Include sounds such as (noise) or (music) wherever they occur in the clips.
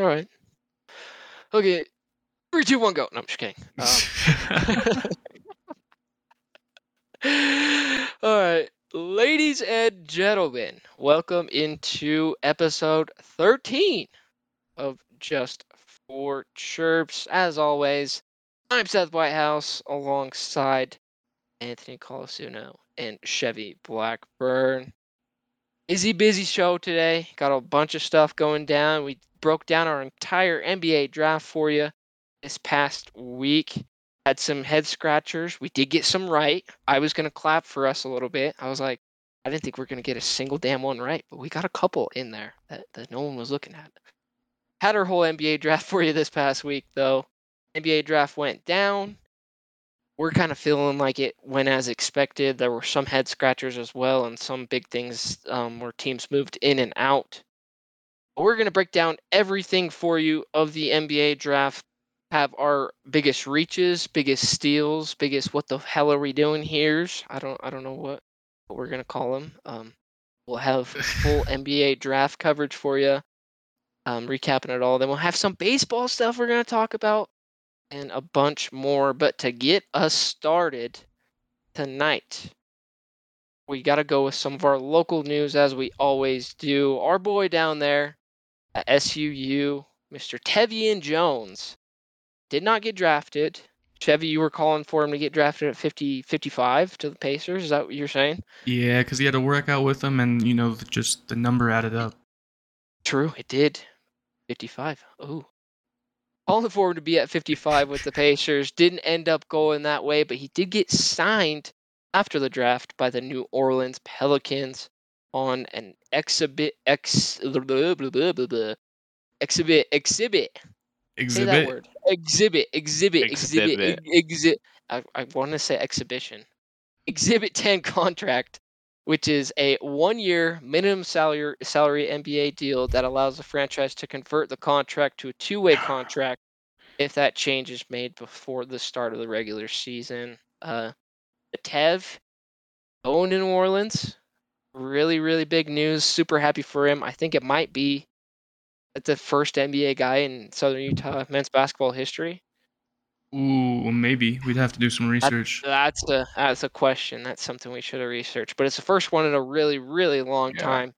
All right. Okay. Three, two, one, go. No, I'm just kidding. (laughs) Um, (laughs) all right. Ladies and gentlemen, welcome into episode 13 of Just for Chirps. As always, I'm Seth Whitehouse alongside Anthony Colasuno and Chevy Blackburn. Busy, busy show today. Got a bunch of stuff going down. We broke down our entire NBA draft for you this past week. Had some head scratchers. We did get some right. I was going to clap for us a little bit. I was like, I didn't think we are going to get a single damn one right, but we got a couple in there that, that no one was looking at. Had our whole NBA draft for you this past week, though. NBA draft went down we're kind of feeling like it went as expected. There were some head scratchers as well, and some big things um, where teams moved in and out. We're going to break down everything for you of the NBA draft. Have our biggest reaches, biggest steals, biggest what the hell are we doing here's. I don't I don't know what what we're gonna call them. Um, we'll have full (laughs) NBA draft coverage for you. Um, recapping it all. Then we'll have some baseball stuff we're gonna talk about and a bunch more. But to get us started tonight, we got to go with some of our local news as we always do. Our boy down there at SUU, Mr. Tevian Jones, did not get drafted. Chevy, you were calling for him to get drafted at 50, 55 to the Pacers. Is that what you're saying? Yeah, because he had to work out with them, and you know, just the number added up. True, it did. 55. Oh, calling for him to be at 55 with the Pacers. Didn't end up going that way, but he did get signed after the draft by the New Orleans Pelicans on an exhibit ex blah, blah, blah, exhibit exhibit exhibit. Say that word. exhibit exhibit exhibit exhibit. I, I want to say exhibition. Exhibit 10 (laughs) contract which is a one-year minimum salary salary NBA deal that allows the franchise to convert the contract to a two-way (sighs) contract if that change is made before the start of the regular season. Uh, Tev going to New Orleans, really really big news. Super happy for him. I think it might be the first NBA guy in Southern Utah men's basketball history. Ooh, maybe we'd have to do some research. That, that's a that's a question. That's something we should have researched. But it's the first one in a really really long yeah. time,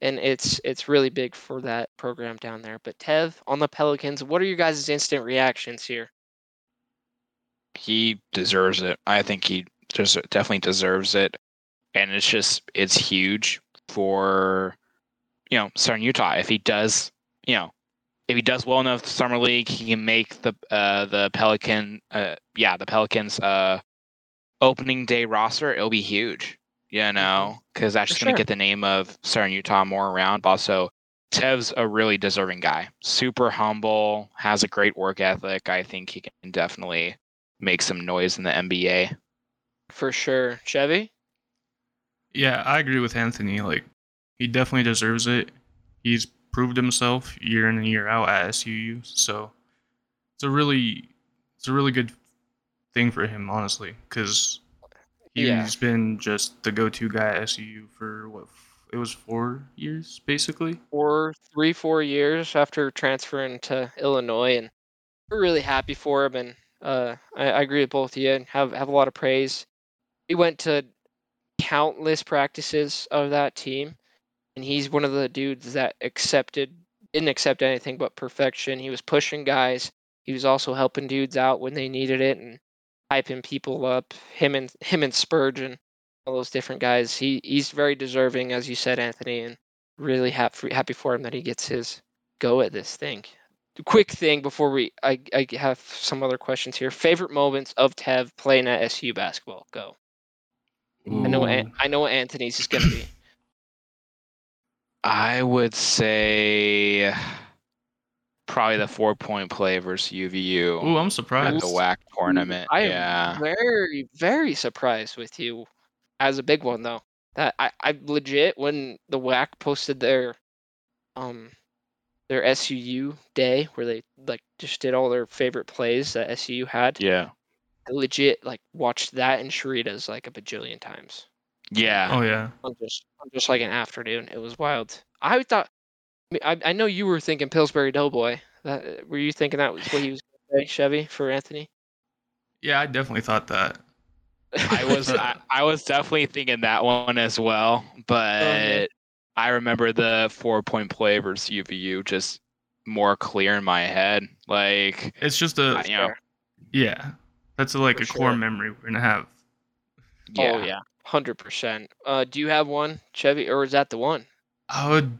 and it's it's really big for that program down there. But Tev on the Pelicans, what are your guys' instant reactions here? He deserves it. I think he just definitely deserves it, and it's just it's huge for you know Southern Utah if he does you know if he does well enough the summer league, he can make the uh, the Pelican, uh, yeah, the Pelicans uh, opening day roster. It'll be huge, you know, because that's just sure. gonna get the name of Southern Utah more around. But also, Tev's a really deserving guy. Super humble, has a great work ethic. I think he can definitely make some noise in the NBA. For sure, Chevy. Yeah, I agree with Anthony. Like, he definitely deserves it. He's proved himself year in and year out at SUU. So it's a really it's a really good thing for him, honestly, because he's yeah. been just the go-to guy at SUU for what it was four years basically. Four, three, four years after transferring to Illinois, and we're really happy for him. And uh, I, I agree with both of you and have have a lot of praise. He went to countless practices of that team and he's one of the dudes that accepted didn't accept anything but perfection. He was pushing guys. He was also helping dudes out when they needed it and hyping people up. Him and him and Spurgeon, all those different guys. He he's very deserving, as you said, Anthony, and really happy happy for him that he gets his go at this thing. Quick thing before we I, I have some other questions here. Favorite moments of Tev playing at SU basketball? Go. Ooh. I know I know what Anthony's is gonna be. I would say probably the four point play versus UVU. Oh, I'm surprised. the WAC tournament. I yeah. am very, very surprised with you as a big one though. That I, I legit when the WAC posted their um their SUU day where they like just did all their favorite plays that SUU had. Yeah. I legit like watched that in Sharita's like a bajillion times. Yeah. Oh yeah. On just on just like an afternoon. It was wild. I thought I, I know you were thinking Pillsbury Doughboy. That, were you thinking that was what he was going to say, Chevy, for Anthony? Yeah, I definitely thought that. I was I, (laughs) I was definitely thinking that one as well, oh, but I remember the four point play versus UVU just more clear in my head. Like It's just a you know, yeah. That's a, like For a core memory we're gonna have. yeah. Oh yeah, hundred percent. Uh, do you have one, Chevy, or is that the one? I would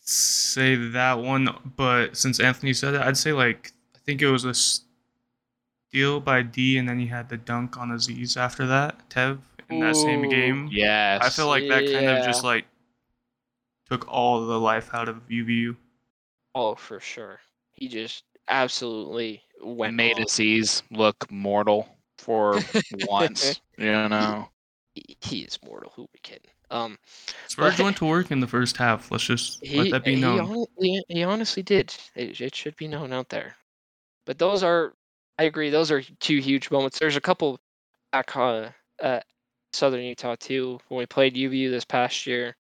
say that one, but since Anthony said it, I'd say like I think it was a steal by D, and then he had the dunk on Aziz after that, Tev, in that same game. Yes. I feel like that kind of just like took all the life out of UVU. Oh, for sure. He just absolutely went made off. Aziz look mortal for (laughs) once. You know. He- is mortal. Who are we kidding? Um, Spurs went to work in the first half. Let's just he let that be known. he, he honestly did. It, it should be known out there. But those are, I agree. Those are two huge moments. There's a couple back uh, uh, Southern Utah too. When we played UVU this past year,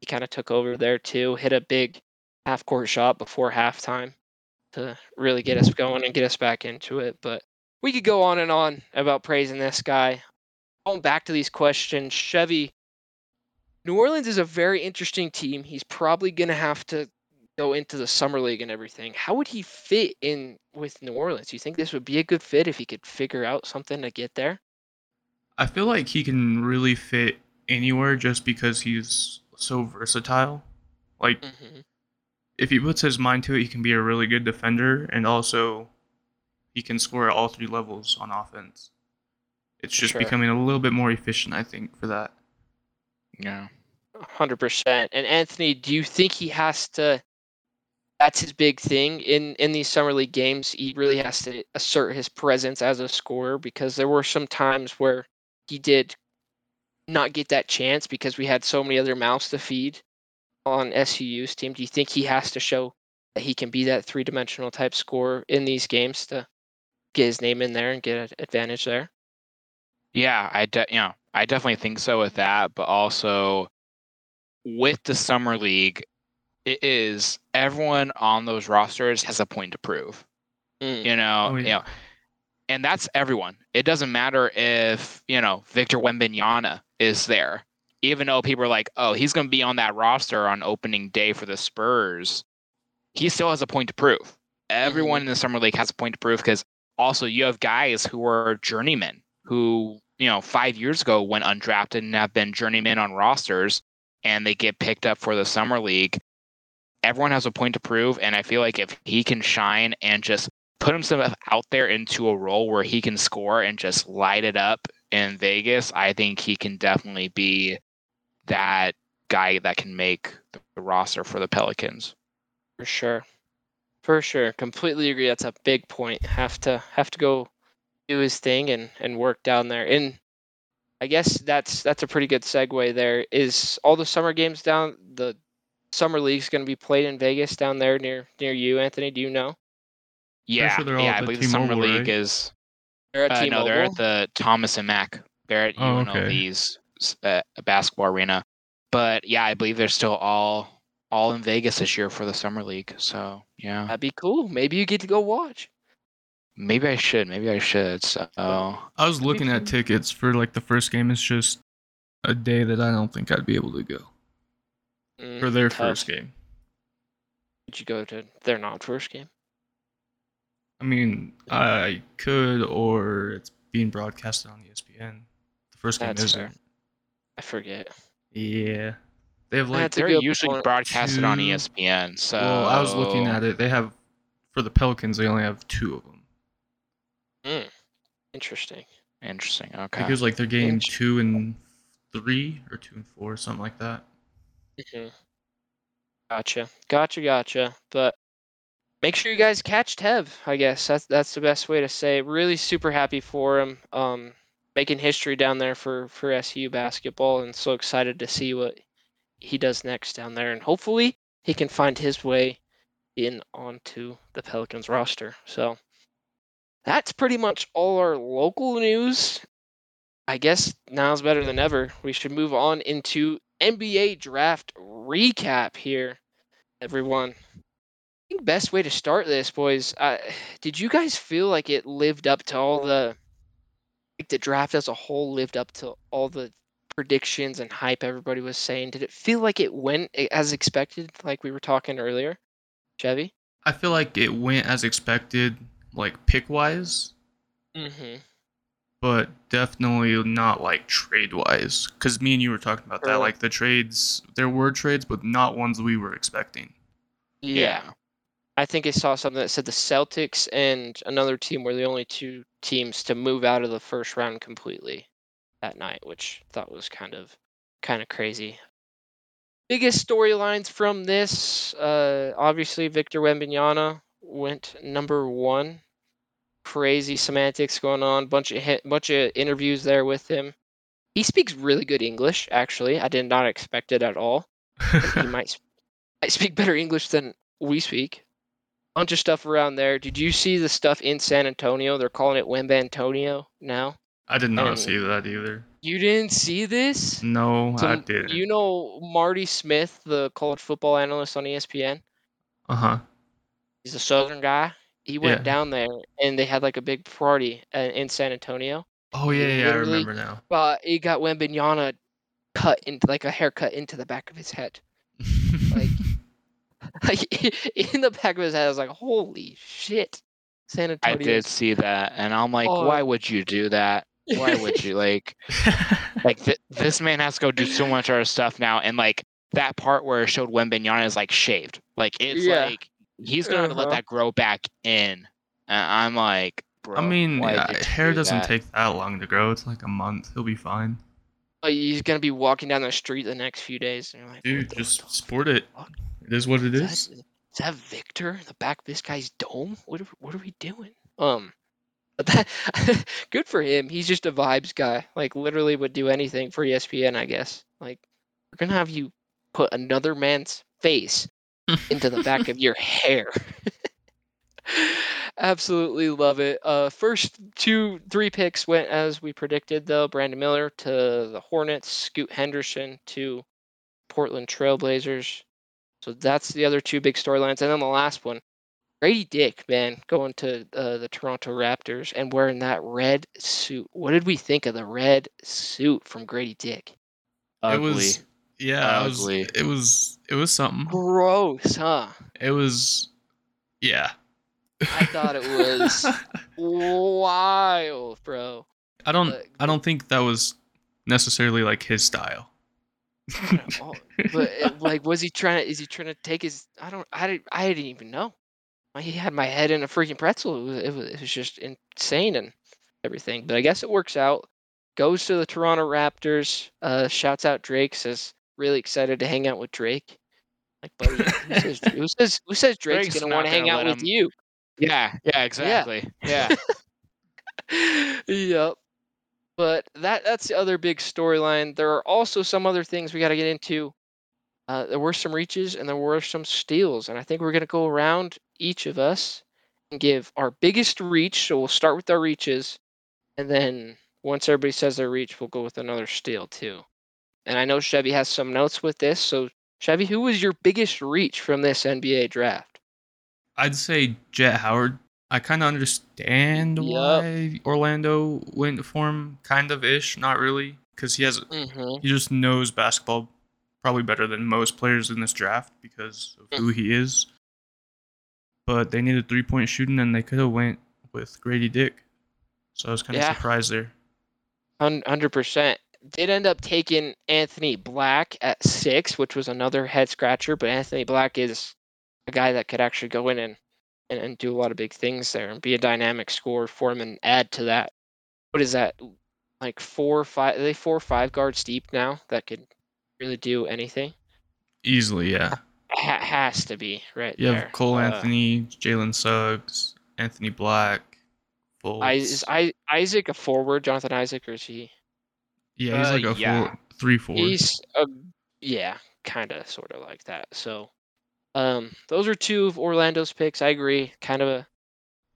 he kind of took over there too. Hit a big half court shot before halftime to really get us going and get us back into it. But we could go on and on about praising this guy. Going back to these questions, Chevy, New Orleans is a very interesting team. He's probably going to have to go into the summer league and everything. How would he fit in with New Orleans? Do you think this would be a good fit if he could figure out something to get there? I feel like he can really fit anywhere just because he's so versatile. Like Mm-hmm. if he puts his mind to it, he can be a really good defender and also he can score at all three levels on offense. It's just sure. becoming a little bit more efficient, I think, for that. Yeah. Hundred percent. And Anthony, do you think he has to? That's his big thing in in these summer league games. He really has to assert his presence as a scorer because there were some times where he did not get that chance because we had so many other mouths to feed on SUU's team. Do you think he has to show that he can be that three dimensional type scorer in these games to get his name in there and get an advantage there? Yeah, I de- you know, I definitely think so with that, but also with the summer league, it is everyone on those rosters has a point to prove. Mm, You know, Oh, you yeah. know, and that's everyone. It doesn't matter if you know Victor Wembanyama is there, even though people are like, "Oh, he's going to be on that roster on opening day for the Spurs." He still has a point to prove. Everyone in the summer league has a point to prove because also you have guys who are journeymen who you know five years ago went undrafted and have been journeymen on rosters, and they get picked up for the summer league. Everyone has a point to prove, and I feel like if he can shine and just put himself out there into a role where he can score and just light it up in Vegas, I think he can definitely be that guy that can make the roster for the Pelicans. For sure. For sure. Completely agree. That's a big point. Have to have to go do his thing and, and work down there. And I guess that's that's a pretty good segue there. Is all the summer games down the summer league's gonna be played in Vegas down there near near you, Anthony? Do you know? Yeah, sure yeah, I believe the summer T-Mobile, league right? is. They're at Uh, no, T-Mobile. they're at the Thomas and Mack. They're at Oh, okay. Uh, basketball arena. But yeah, I believe they're still all all in Vegas this year for the summer league. So yeah, That'd be cool. Maybe you get to go watch. Maybe I should. Maybe I should. So I was looking at tickets for like the first game. It's just a day that I don't think I'd be able to go Mm, for their tough. first game. Would you go to their not first game? I mean, I could, or it's being broadcasted on ESPN. The first game That's isn't. fair. I forget. Yeah, they have like. They're usually point. broadcasted on E ESPN. So well, I was looking at it. They have for the Pelicans. They only have two of them. Mm, interesting. Interesting. Okay. Because it was like their game Int- two and three, or two and four, something like that. hmm Gotcha, gotcha, gotcha. But make sure you guys catch Tev. I guess that's that's the best way to say. it. Really super happy for him. Um, making history down there for for SU basketball, and so excited to see what he does next down there, and hopefully he can find his way in onto the Pelicans roster. So that's pretty much all our local news. I guess now's better than ever. We should move on into NBA draft recap here. everyone. I think best way to start this, boys. Uh, did you guys feel like it lived up to all the, like the draft as a whole lived up to all the predictions and hype everybody was saying? Did it feel like it went as expected, like we were talking earlier, Chevy? I feel like it went as expected, like pick wise, Mm-hmm. but definitely not like trade wise. Because me and you were talking about that. Right. Like the trades, there were trades, but not ones we were expecting. Yeah. I think I saw something that said the Celtics and another team were the only two teams to move out of the first round completely that night, which I thought was kind of kind of crazy. Biggest storylines from this, uh, obviously Victor Wembanyama went number one. Crazy semantics going on, bunch of hit, bunch of interviews there with him. He speaks really good English, actually. I did not expect it at all he (laughs) might, might speak better English than we speak. Bunch of stuff around there. Did you see the stuff in San Antonio? They're calling it Wemba Antonio now. I did not And- see that either. You didn't see this? No, So, I didn't. You know Marty Smith, the college football analyst on ESPN. uh huh. He's a Southern guy. He went Yeah. down there and they had like a big party uh, in San Antonio. Oh yeah, yeah, I remember now. But he got Wembanyama cut into like a haircut into the back of his head. Like, (laughs) (laughs) like (laughs) in the back of his head, I was like, "Holy shit!" San Antonio. I did see that, and I'm like, Oh. why would you do that? Why would you like like th- this man has to go do so much other stuff now, and like that part where it showed Wembanyama is like shaved, like it's Yeah. like he's gonna have to let Uh-huh. that grow back in. And I'm like, bro, I mean, why yeah, did you hair do doesn't that? take that long to grow. It's like a month. He'll be fine. Like, he's gonna be walking down the street the next few days, and you're like, Dude, "What the just sport it. fuck? It is what it Is is. that, is that Victor in the back of this guy's dome? What are, what are we doing? Um, but that (laughs) good for him. He's just a vibes guy. Like literally would do anything for ESPN, I guess. Like we're gonna have you put another man's face into the back of your hair. (laughs) Absolutely love it. Uh, first two, three picks went as we predicted, though. Brandon Miller to the Hornets, Scoot Henderson to Portland Trailblazers. So that's the other two big storylines. And then the last one, Grady Dick, man, going to uh, the Toronto Raptors and wearing that red suit. What did we think of the red suit from Grady Dick? Ugly. It was yeah, it was, it was it was something. Gross, huh? It was yeah. I thought it was (laughs) wild, bro. I don't but- I don't think that was necessarily like his style. (laughs) Oh, but it- like, was he trying? to? Is he trying to take his? I don't. I didn't. I didn't even know. He had my head in a freaking pretzel. It was. It was, it was just insane and everything. But I guess it works out. Goes to the Toronto Raptors. Uh, shouts out Drake. Says really excited to hang out with Drake. Like, buddy, who (laughs) says who says who says Drake's, Drake's gonna want to hang out let with you? Yeah, yeah, exactly. (laughs) Yeah. yep. But that that's the other big storyline. There are also some other things we got to get into. Uh, there were some reaches and there were some steals, and I think we're gonna go around each of us and give our biggest reach. So we'll start with our reaches, and then once everybody says their reach, we'll go with another steal too. And I know Chevy has some notes with this. So Chevy, who was your biggest reach from this NBA draft? I'd say Jett Howard. I kind of understand Yup. why Orlando went for him, kind of ish, not really, because he has Mm-hmm. he just knows basketball probably better than most players in this draft because of who he is. But they needed three point shooting, and they could have went with Grady Dick. So I was kind of Yeah. surprised there. Hundred percent. Did end up taking Anthony Black at six, which was another head scratcher. But Anthony Black is a guy that could actually go in and, and, and do a lot of big things there and be a dynamic scorer for him and add to that. What is that? Like four or five? Are they four or five guards deep now that could really do anything? Easily, yeah. Ha- has to be right You there. have Cole Uh, Anthony, Jalen Suggs, Anthony Black, Fultz. Is I, Isaac a forward? Jonathan Isaac, or is he? Yeah, he's Uh, like a yeah. four, three, four. He's a yeah, kind of, sort of like that. So, um, those are two of Orlando's picks. I agree. Kind of a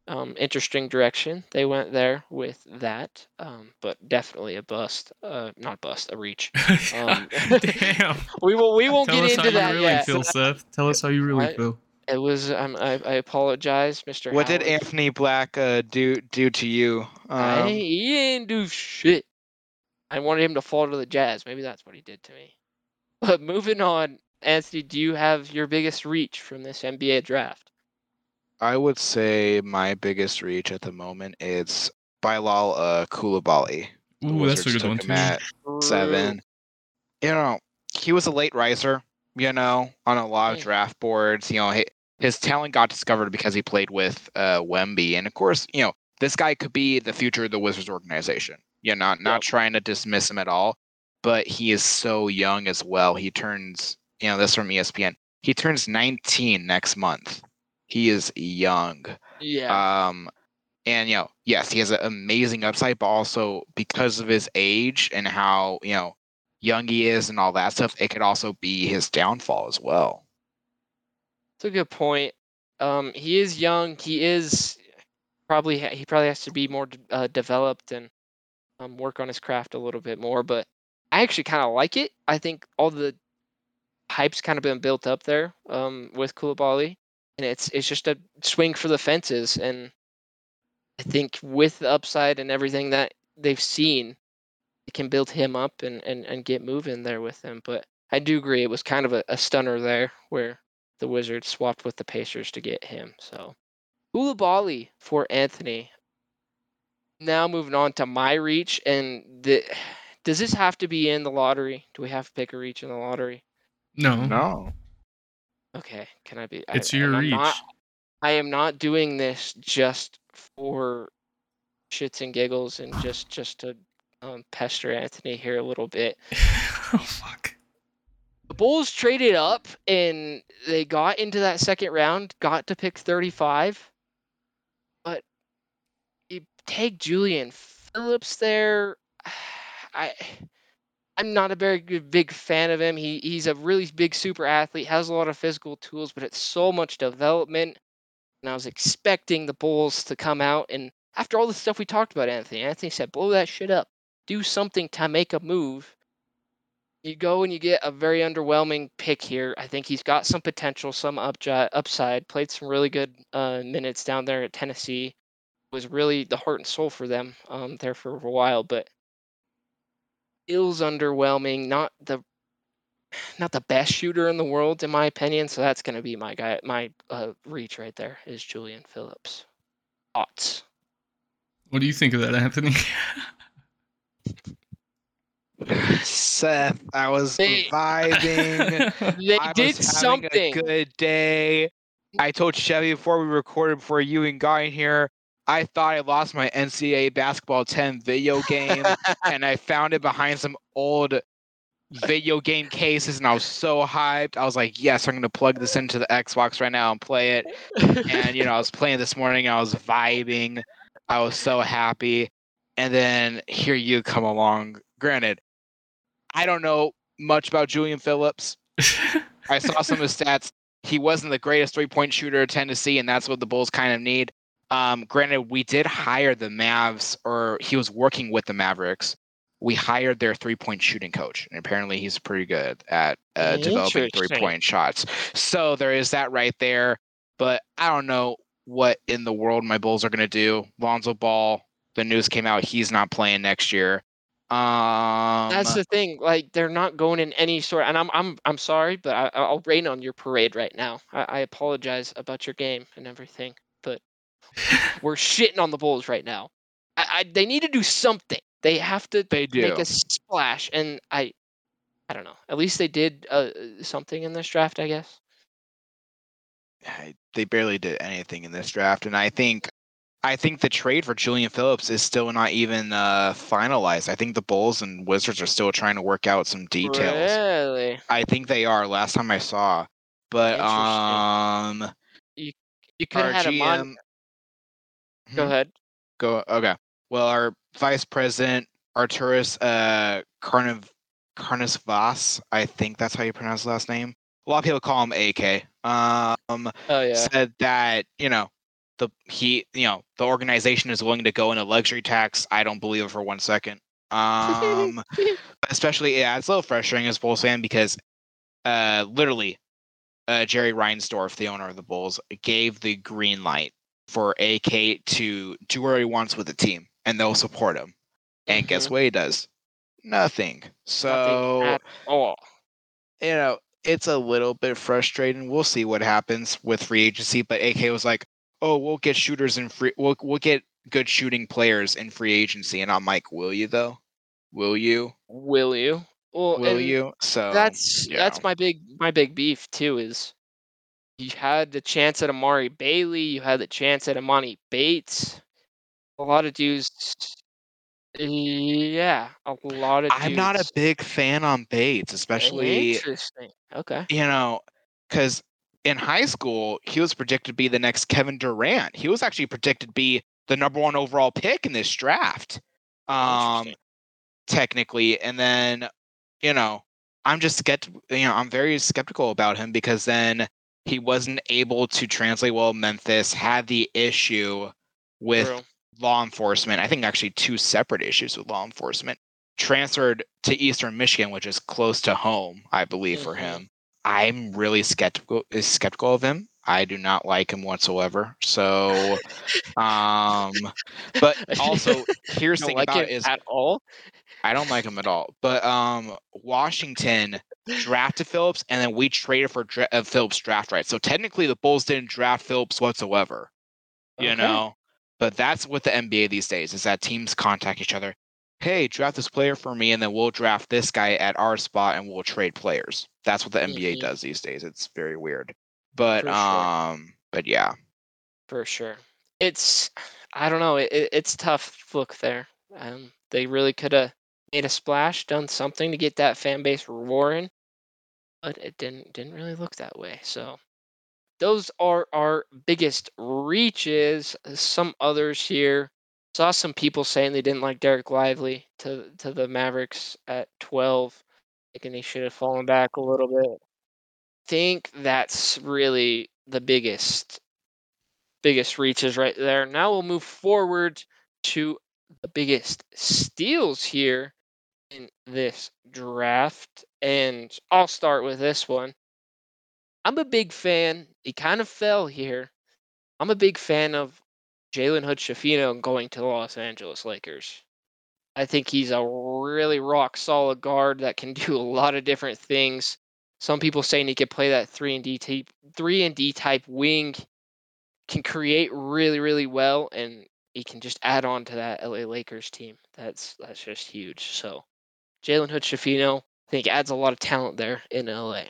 Um, interesting direction they went there with that, um, but definitely a bust. Uh, not bust, a reach. (laughs) Um, Damn. (laughs) We will. We won't Tell get us into how that you really yet. feel, Seth. Tell us how you really I- feel. It was. Um, I, I apologize, Mr. What did Anthony Black uh, do do to you? I, Um, he didn't do shit. I wanted him to fall to the Jazz. Maybe that's what he did to me. (laughs) But moving on, Anthony, do you have your biggest reach from this NBA draft? I would say my biggest reach at the moment is Bilal uh, Coulibaly. The Ooh, that's a Wizards good took one too. at seven. You know, he was a late riser. You know, on a lot of draft boards. You know, hi- his talent got discovered because he played with uh, Wemby, and of course, you know, this guy could be the future of the Wizards organization. Yeah, not not Yep. trying to dismiss him at all, but he is so young as well. He turns, you know, this from ESPN. He turns 19 next month. He is young. Yeah. Um, and you know, yes, he has an amazing upside, but also because of his age and how you know young he is and all that stuff, it could also be his downfall as well. That's a good point. Um, he is young. He is probably he probably has to be more uh, developed and um, work on his craft a little bit more. But I actually kind of like it. I think all the hype's kind of been built up there um, with Coulibaly, and it's it's just a swing for the fences. And I think with the upside and everything that they've seen, it can build him up and, and, and get moving there with him. But I do agree it was kind of a, a stunner there where the Wizards swapped with the Pacers to get him. So Coulibaly for Anthony. Now moving on to my reach, and the, does this have to be in the lottery? Do we have to pick a reach in the lottery? No. No, Okay, can I be? It's I, your I'm reach. Not, I am not doing this just for shits and giggles and just just to um, pester Anthony here a little bit. (laughs) oh fuck. The Bulls traded up and they got into that second round, got to pick 35. Take Julian Phillips there. (sighs) I I'm not a very good big fan of him. He he's a really big super athlete, has a lot of physical tools, but it's so much development. And I was expecting the Bulls to come out and after all the stuff we talked about, Anthony, Anthony said, blow that shit up. Do something to make a move you go and you get a very underwhelming pick here. I think he's got some potential, some upji- upside. Played some really good uh, minutes down there at Tennessee. Was really the heart and soul for them um, there for a while, but feels underwhelming. Not the (sighs) not the best shooter in the world, in my opinion. So that's going to be my guy. My uh, reach right there is Julian Phillips. Thoughts? What do you think of that, Anthony? (laughs) (sighs) Seth, I was They- vibing. (laughs) They I did was having something. A good day. I told Chevy before we recorded, before you and Guy in here, I thought I lost my NCAA basketball 10 video game, (laughs) and I found it behind some old video game cases, and I was so hyped. I was like, "Yes, I'm gonna plug this into the Xbox right now and play it." And you know, I was playing this morning. I was vibing. I was so happy, and then here you come along. Granted, I don't know much about Julian Phillips. (laughs) I saw some of his stats. He wasn't the greatest three point shooter at Tennessee, and that's what the Bulls kind of need. Um, granted, we did hire the Mavs, or he was working with the Mavericks. We hired their three point shooting coach, and apparently he's pretty good at uh, developing three point shots. So there is that right there. But I don't know what in the world my Bulls are going to do. Lonzo Ball, the news came out, he's not playing next year. Um, That's the thing. Like they're not going in any sort. And I'm I'm I'm sorry, but I, I'll rain on your parade right now. I, I apologize about your game and everything, we're shitting on the Bulls right now. I, I they need to do something. They have to they do. make a splash. And I I don't know. At least they did uh, something in this draft, I guess. They barely did anything in this draft, and I think I think the trade for Julian Phillips is still not even uh, finalized. I think the Bulls and Wizards are still trying to work out some details. Really? I think they are. Last time I saw, but um, You you could have had a mon-. Go Hmm? ahead. Go okay. Well, our vice president Arturas uh Carniv I think that's how you pronounce the last name. A lot of people call him AK. Um, Oh yeah. said that you know the he you know the organization is willing to go into luxury tax. I don't believe it for one second. Um, (laughs) especially yeah, it's a little frustrating as a Bulls fan because uh, literally, uh, Jerry Reinsdorf, the owner of the Bulls, gave the green light for AK to do what he wants with the team, and they'll support him. And guess Mhm. what he does? Nothing. So Nothing at all. you know, it's a little bit frustrating. We'll see what happens with free agency. But AK was like, "Oh, we'll get shooters in free. We'll we'll get good shooting players in free agency." And I'm like, "Will you though? Will you? Will you? Well, Will you?" So that's that's my big my big beef too is you had the chance at Amari Bailey, you had the chance at Emoni Bates. A lot of dudes yeah, a lot of dudes. I'm not a big fan on Bates, especially interesting. Okay. you know, because in high school he was predicted to be the next Kevin Durant. He was actually predicted to be the number one overall pick in this draft. Um, technically, and then you know, I'm just skeptical. You know, I'm very skeptical about him because then he wasn't able to translate well. Memphis had the issue with True. law enforcement. I think actually two separate issues with law enforcement. Transferred to Eastern Michigan, which is close to home, I believe, for Mhm. him. I'm really skeptical is skeptical of him. I do not like him whatsoever. So, (laughs) um, but also here's the thing like about it is at all. I don't like him at all. But um, Washington drafted Phillips, and then we traded for dra- uh, Phillips draft rights. So technically, the Bulls didn't draft Phillips whatsoever. You Okay. know, but that's what the NBA these days is that teams contact each other. Hey, draft this player for me, and then we'll draft this guy at our spot, and we'll trade players. That's what the NBA Mhm. does these days. It's very weird. But sure. um, but yeah, for sure. It's I don't know. It, it, it's tough look there. Um, they really could have made a splash, done something to get that fan base roaring, but it didn't didn't really look that way. So those are our biggest reaches. Uh, some others here saw some people saying they didn't like Dereck Lively to to the Mavericks at 12, thinking he should have fallen back a little bit. Think that's really the biggest biggest reaches right there. Now we'll move forward to the biggest steals here in this draft. And I'll start with this one. I'm a big fan. He kind of fell here. I'm a big fan of Jalen Hood-Schifino going to the Los Angeles Lakers. I think he's a really rock solid guard that can (laughs) do a lot of different things. Some people saying he could play that three and D type three and D type wing, can create really, really well, and he can just add on to that LA Lakers team. That's that's just huge. So Jalen Hood-Schifino, I think adds a lot of talent there in LA.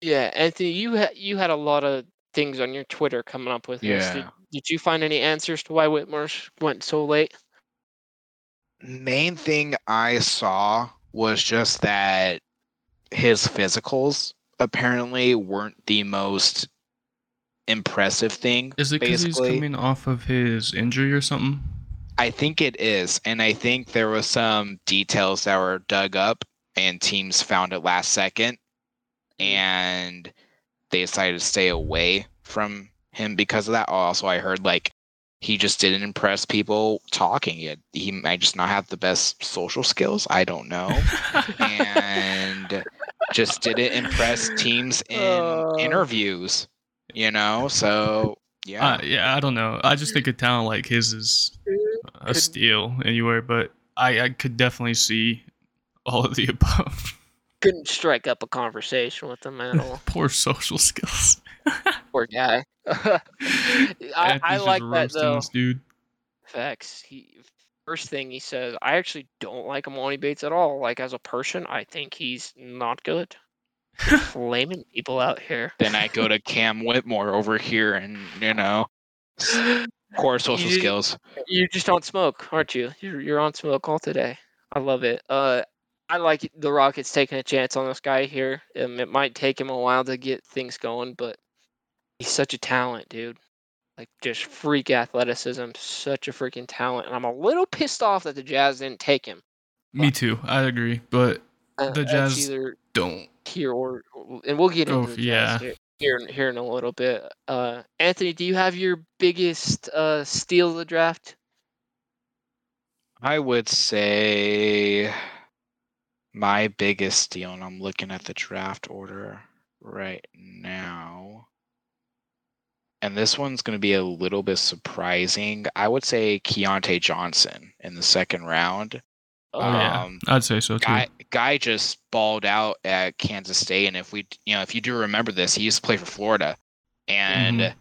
Yeah, Anthony, you had you had a lot of things on your Twitter coming up with this. Did, Yeah. did you find any answers to why Whitmore went so late? main thing I saw was just that his physicals apparently weren't the most impressive thing. Is it because he's coming off of his injury or something? I think it is, and I think there was some details that were dug up, and teams found it last second, and they decided to stay away from him because of that. Also, I heard like he just didn't impress people talking. He, had, he might just not have the best social skills. I don't know, and just didn't impress teams in Uh. (laughs) interviews. You know, so yeah. Uh, yeah, I don't know. I just think a talent like his is a Could- steal anywhere, but I, I could definitely see all of the (laughs) above. Couldn't strike up a conversation with him at (laughs) all. Poor social skills. (laughs) Poor guy. I, I like that though. dude. Facts. He first thing he says, I actually don't like Emoni Bates at all. Like as a person, I think he's not good. Flaming people out here. then I go to Cam Whitmore over here, and you know, poor (laughs) social You- skills. You just don't smoke, aren't you? You're you're on smoke all today. I love it. Uh, I like the Rockets taking a chance on this guy here. Um, it might take him a while to get things going, but he's such a talent, dude. Like just freak athleticism, such a freaking talent. And I'm a little pissed off that the Jazz didn't take him. Me too. I agree, but Uh, The that's Jazz either don't. here or and we'll get Oh, into the Jazz yeah. here. here in- here in a little bit. Uh, Anthony, do you have your biggest uh, steal of the draft? I would say my biggest steal, and I'm looking at the draft order right now. And this one's going to be a little bit surprising. I would say Keyontae Johnson in the second round. Oh, yeah. Um, I'd say so too. guy guy just balled out at Kansas State, and if we, you know, if you do remember this, he used to play for Florida, and Mhm.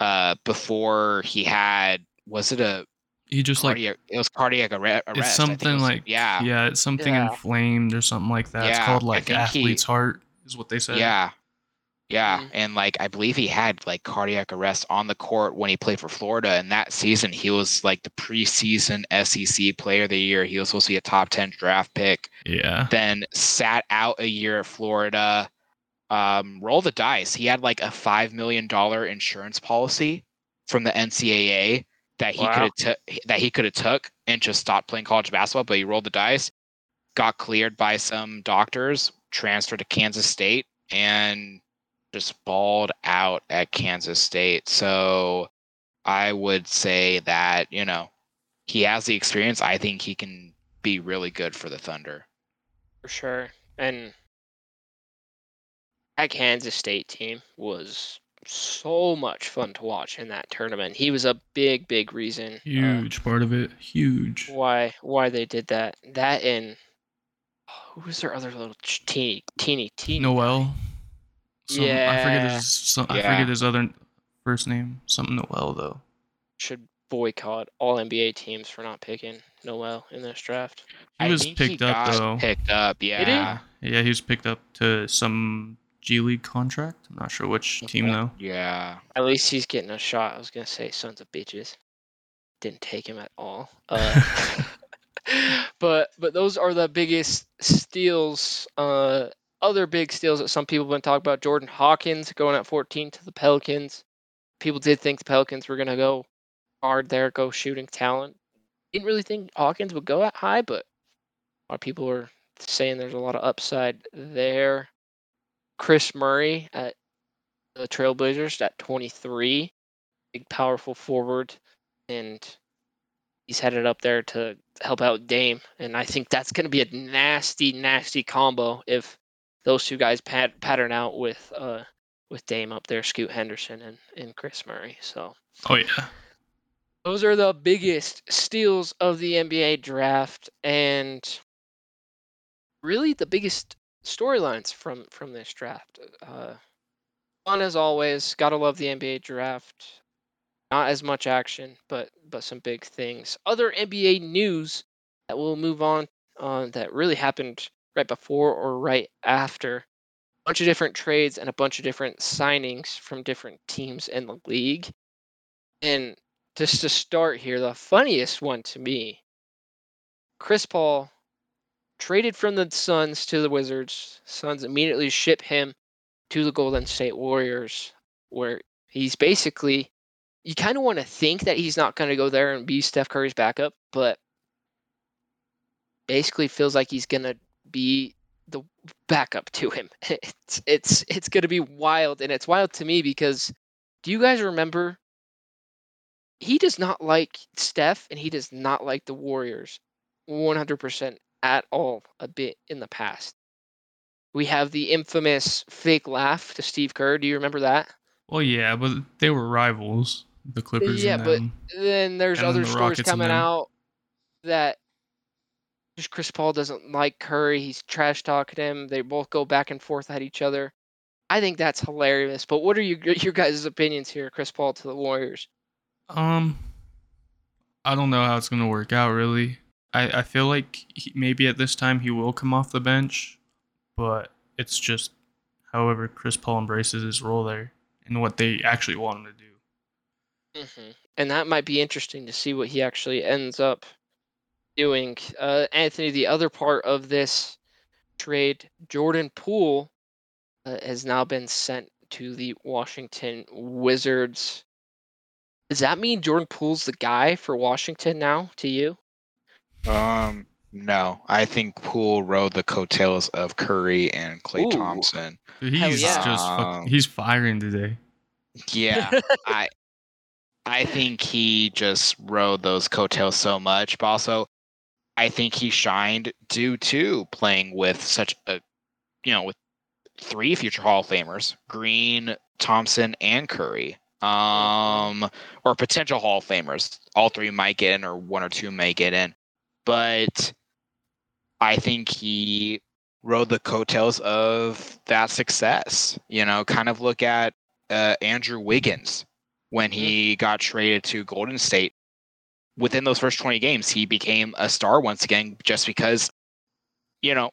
uh, before he had, was it a he just like it was cardiac arre- arrest. I think it's it something was- like yeah, yeah, it's something Yeah. inflamed or something like that. it's called like think he- athlete's heart is what they said. Yeah. Yeah. Mhm. And like I believe he had like cardiac arrest on the court when he played for Florida. And that season he was like the preseason SEC player of the year. He was supposed to be a top 10 draft pick. Yeah. Then sat out a year at Florida. Um, roll the dice. He had like a five million dollar insurance policy from the NCAA that he Wow. could have took that he could have took and just stopped playing college basketball, but he rolled the dice, got cleared by some doctors, transferred to Kansas State, and just balled out at Kansas State. So I would say that, you know, he has the experience. I think he can be really good for the Thunder. For sure. And that Kansas State team was so much fun to watch in that tournament. He was a big, big reason uh, Huge part of it. Huge. why why they did that. That and who was their other little ch- teeny teeny teeny guy? Some, I forget Yeah. his some, I forget his other first name. Something Nowell though. should boycott all NBA teams for not picking Nowell in this draft. He I was think he picked up though. Picked up, yeah. Yeah, he was picked up to some G League contract. I'm not sure which team though. Yeah. At least he's getting a shot. I was gonna say sons of bitches. Didn't take him at all. Uh, (laughs) (laughs) but but those are the biggest steals. Uh, other big steals that some people have been talking about. Jordan Hawkins going at 14 to the Pelicans. People did think the Pelicans were gonna go hard there, go shooting talent. Didn't really think Hawkins would go that high, but a lot of people were saying there's a lot of upside there. Kris Murray at the Trailblazers at 23, big powerful forward, and he's headed up there to help out Dame. And I think that's going to be a nasty, nasty combo if those two guys pat- pattern out with uh with Dame up there, Scoot Henderson and and Kris Murray. So Oh yeah. those are the biggest steals of the NBA draft and really the biggest storylines from from this draft. Uh, fun as always. Gotta love the NBA draft. Not as much action, but but some big things. Other NBA news that we'll move on on that really happened right before or right after. A bunch of different trades and a bunch of different signings from different teams in the league. And just to start here, the funniest one to me, Chris Paul traded from the Suns to the Wizards. Suns immediately ship him to the Golden State Warriors, where he's basically you kind of want to think that he's not going to go there and be Steph Curry's backup, but basically feels like he's going to be the backup to him. (laughs) It's it's it's going to be wild and it's wild to me because do you guys remember he does not like Steph and he does not like the Warriors 100% at all a bit in the past. We have the infamous fake laugh to Steve Kerr. Do you remember that? Well, yeah, but they were rivals, the Clippers Yeah, but- Then there's And other the stories Rockets coming out that just Chris Paul doesn't like Curry. He's trash talking him. They both go back and forth at each other. I think that's hilarious. But what are you, your guys' opinions here, Chris Paul to the Warriors? Um, I don't know how it's gonna work out. Really, I I feel like he, maybe at this time he will come off the bench, but it's just however Chris Paul embraces his role there and what they actually want him to do. hmm And that might be interesting to see what he actually ends up doing. Uh, Anthony, the other part of this trade, Jordan Poole uh, has now been sent to the Washington Wizards. Does that mean Jordan Poole's the guy for Washington now to you? Um, No, I think Poole rode the coattails of Curry and Clay Ooh. Thompson. Dude, he's yeah. just Um, fuck, he's firing today. Yeah, (laughs) I I think he just rode those coattails so much, but also I think he shined due to playing with such a you know with three future Hall of Famers, Green, Thompson, and Curry. Um, or potential Hall of Famers. All three might get in, or one or two may get in. But I think he rode the coattails of that success. You know, kind of look at uh, Andrew Wiggins when he got traded to Golden State. Within those first 20 games, he became a star once again just because, you know,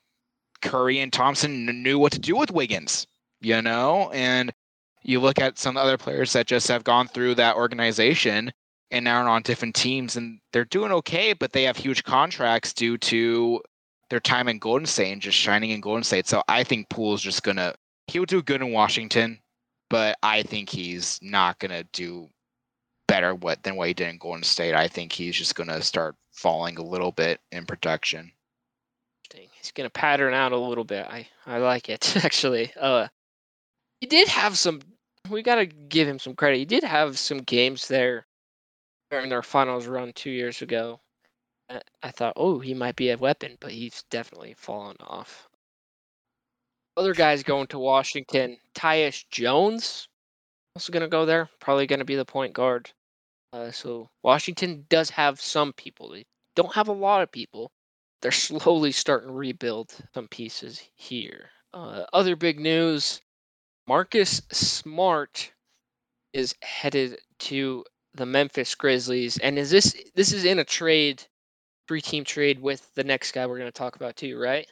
Curry and Thompson knew what to do with Wiggins, you know? And you look at some other players that just have gone through that organization and now are on different teams and they're doing okay, but they have huge contracts due to their time in Golden State and just shining in Golden State. So I think Poole's just gonna he would do good in Washington, but I think he's not gonna do better what than what he did in Golden State. I think he's just gonna start falling a little bit in production. He's gonna pattern out a little bit. I I like it (laughs) actually. Uh, he did have some. We gotta give him some credit. He did have some games there during their finals run two years ago. that I thought, oh, he might be a weapon, but he's definitely fallen off. Other guys going to Washington. Tyus Jones also gonna go there. Probably gonna be the point guard. Uh, so Washington does have some people. They don't have a lot of people they're (laughs) slowly starting to rebuild some pieces here. Uh, other big news Marcus Smart is headed to the Memphis Grizzlies. And is this this is in a trade, three team trade with the next guy we're going to talk about too, right?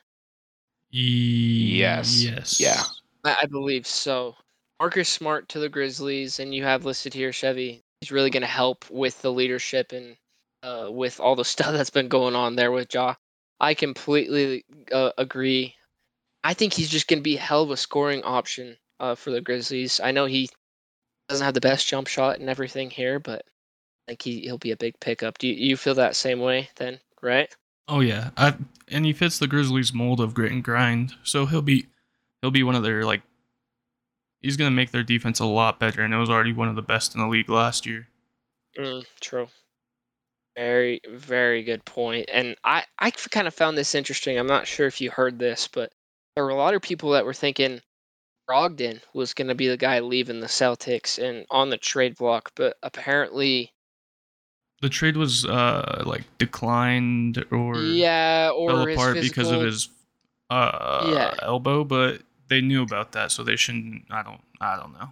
Yes. Yes. Yeah. I, I believe so. Marcus Smart to the Grizzlies, and you have listed here Chevy. He's really going to help with the leadership and uh, with all the (laughs) stuff that's been going on there with Ja. I completely uh, agree. I think he's just going to be hell of a scoring option uh, for the Grizzlies. I know he doesn't have the best jump shot and everything here, but I think he, he'll be a big pickup. Do you, you feel that same way then, right? Oh yeah. I, and he fits the Grizzlies mold of grit and grind. So he'll be he'll be one of their like he's gonna make their defense a lot better and it was already one of the best in the league last year. Mm, true. Very, very good point. And I, I kind of found this interesting. I'm not sure if you heard this, but there were a lot of people that were thinking Brogdon was going to be the guy leaving the Celtics and on the trade block, but apparently, The trade was uh like declined or yeah, or fell apart because of his uh Yeah. elbow, but they knew about that, so they shouldn't I don't I don't know.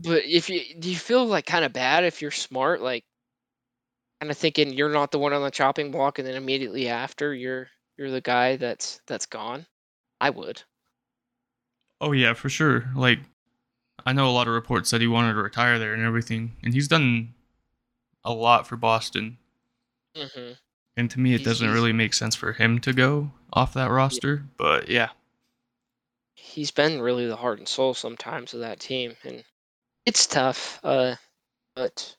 But if you do you feel like kind of bad if you're smart, like kind of thinking you're not the one on the chopping block, and then immediately after you're you're the guy that's that's gone. I would. Oh yeah, for sure. Like I know a lot of reports said he wanted to retire there and everything, and he's done a lot for Boston. hmm And to me, it He's- doesn't really make sense for him to go off that roster. But yeah, He's been really the heart and soul sometimes of that team, and it's tough. Uh, but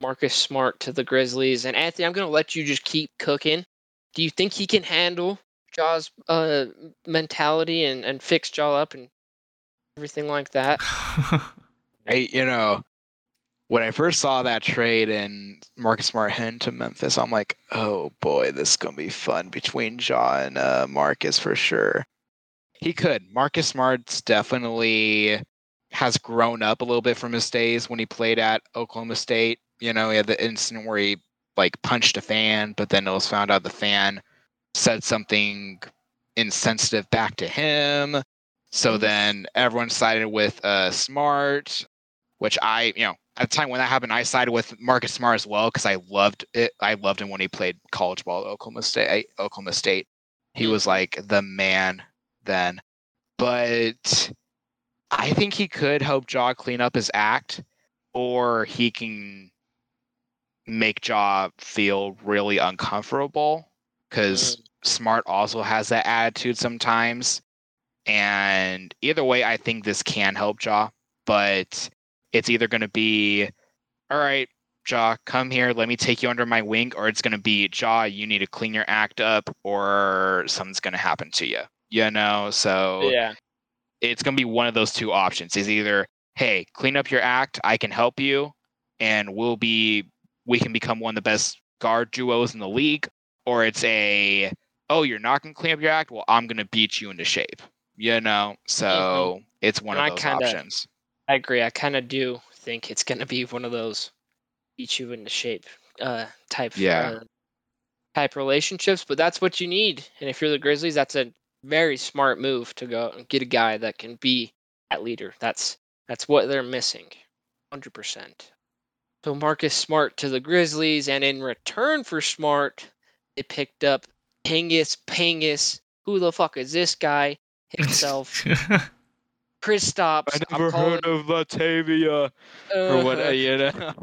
Marcus Smart to the Grizzlies, and Anthony, I'm gonna let you just keep cooking. Do you think he can handle Ja's uh mentality and and fix Ja up and everything like that? (laughs) I, you know, when I first saw that trade and Marcus Smart heading to Memphis, I'm like, oh boy, this is gonna be fun between Ja and uh, Marcus for sure. He could. Marcus Smart's definitely has grown up a little bit from his days when he played at Oklahoma State. You know, he had the incident where he like punched a fan, but then it was found out the fan said something insensitive back to him. So Mhm. then everyone sided with uh, Smart, which I, you know, at the time when that happened, I sided with Marcus Smart as well because I loved it. I loved him when he played college ball at Oklahoma State. Oklahoma State, he was Mhm. like the man then. But I think he could help Ja clean up his act, or he can make Ja feel really uncomfortable because mm. Smart also has that attitude sometimes. And either way, I think this can help Ja, but it's either going to be, all right, Ja, come here, let me take you under my wing, or it's gonna be Ja, you need to clean your act up, or something's gonna happen to you. You know, so Yeah. it's gonna be one of those two options. Is either, hey, clean up your act, I can help you, and we'll be we can become one of the best guard duos in the league, or it's a, oh, you're not gonna clean up your act, well, I'm gonna beat you into shape. You know, so it's one And of those kinda- options. I agree. I kind of do think it's going to be one of those beat you into shape uh, type Yeah. uh, type relationships, but that's what you need. And if you're the Grizzlies, that's a very smart move to go and get a guy that can be that leader. That's that's what they're missing, hundred percent. So Marcus Smart to the Grizzlies, and in return for Smart, they picked up Pengus Pengus. Who the fuck is this guy himself? (laughs) Kristaps. I never calling, of Latavia or what uh, you know. (laughs)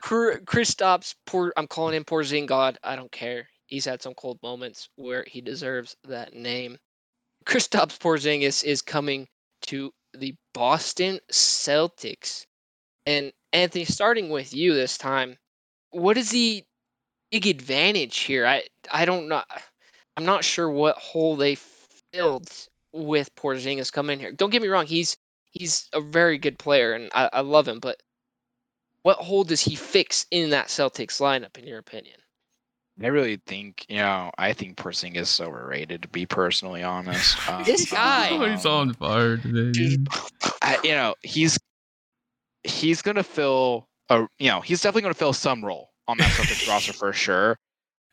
Kristaps. Poor. I'm calling him Porzingod. I don't care. He's had some cold moments where he deserves that name. Kristaps Porzingis is coming to the Boston Celtics. And Anthony, starting with you this time, what is the big advantage here? I I don't know. I'm not sure what hole they filled with Porzingis coming here. Don't get me wrong, he's he's a very good player and I, I love him, but what hole does he fix in that Celtics lineup, in your opinion? I really think, you know, I think Porzingis is overrated. To be personally honest, (laughs) um, This guy- Oh, he's on fire today. (laughs) I, you know, he's he's gonna fill a, you know, he's definitely gonna fill some role on that Celtics roster for sure.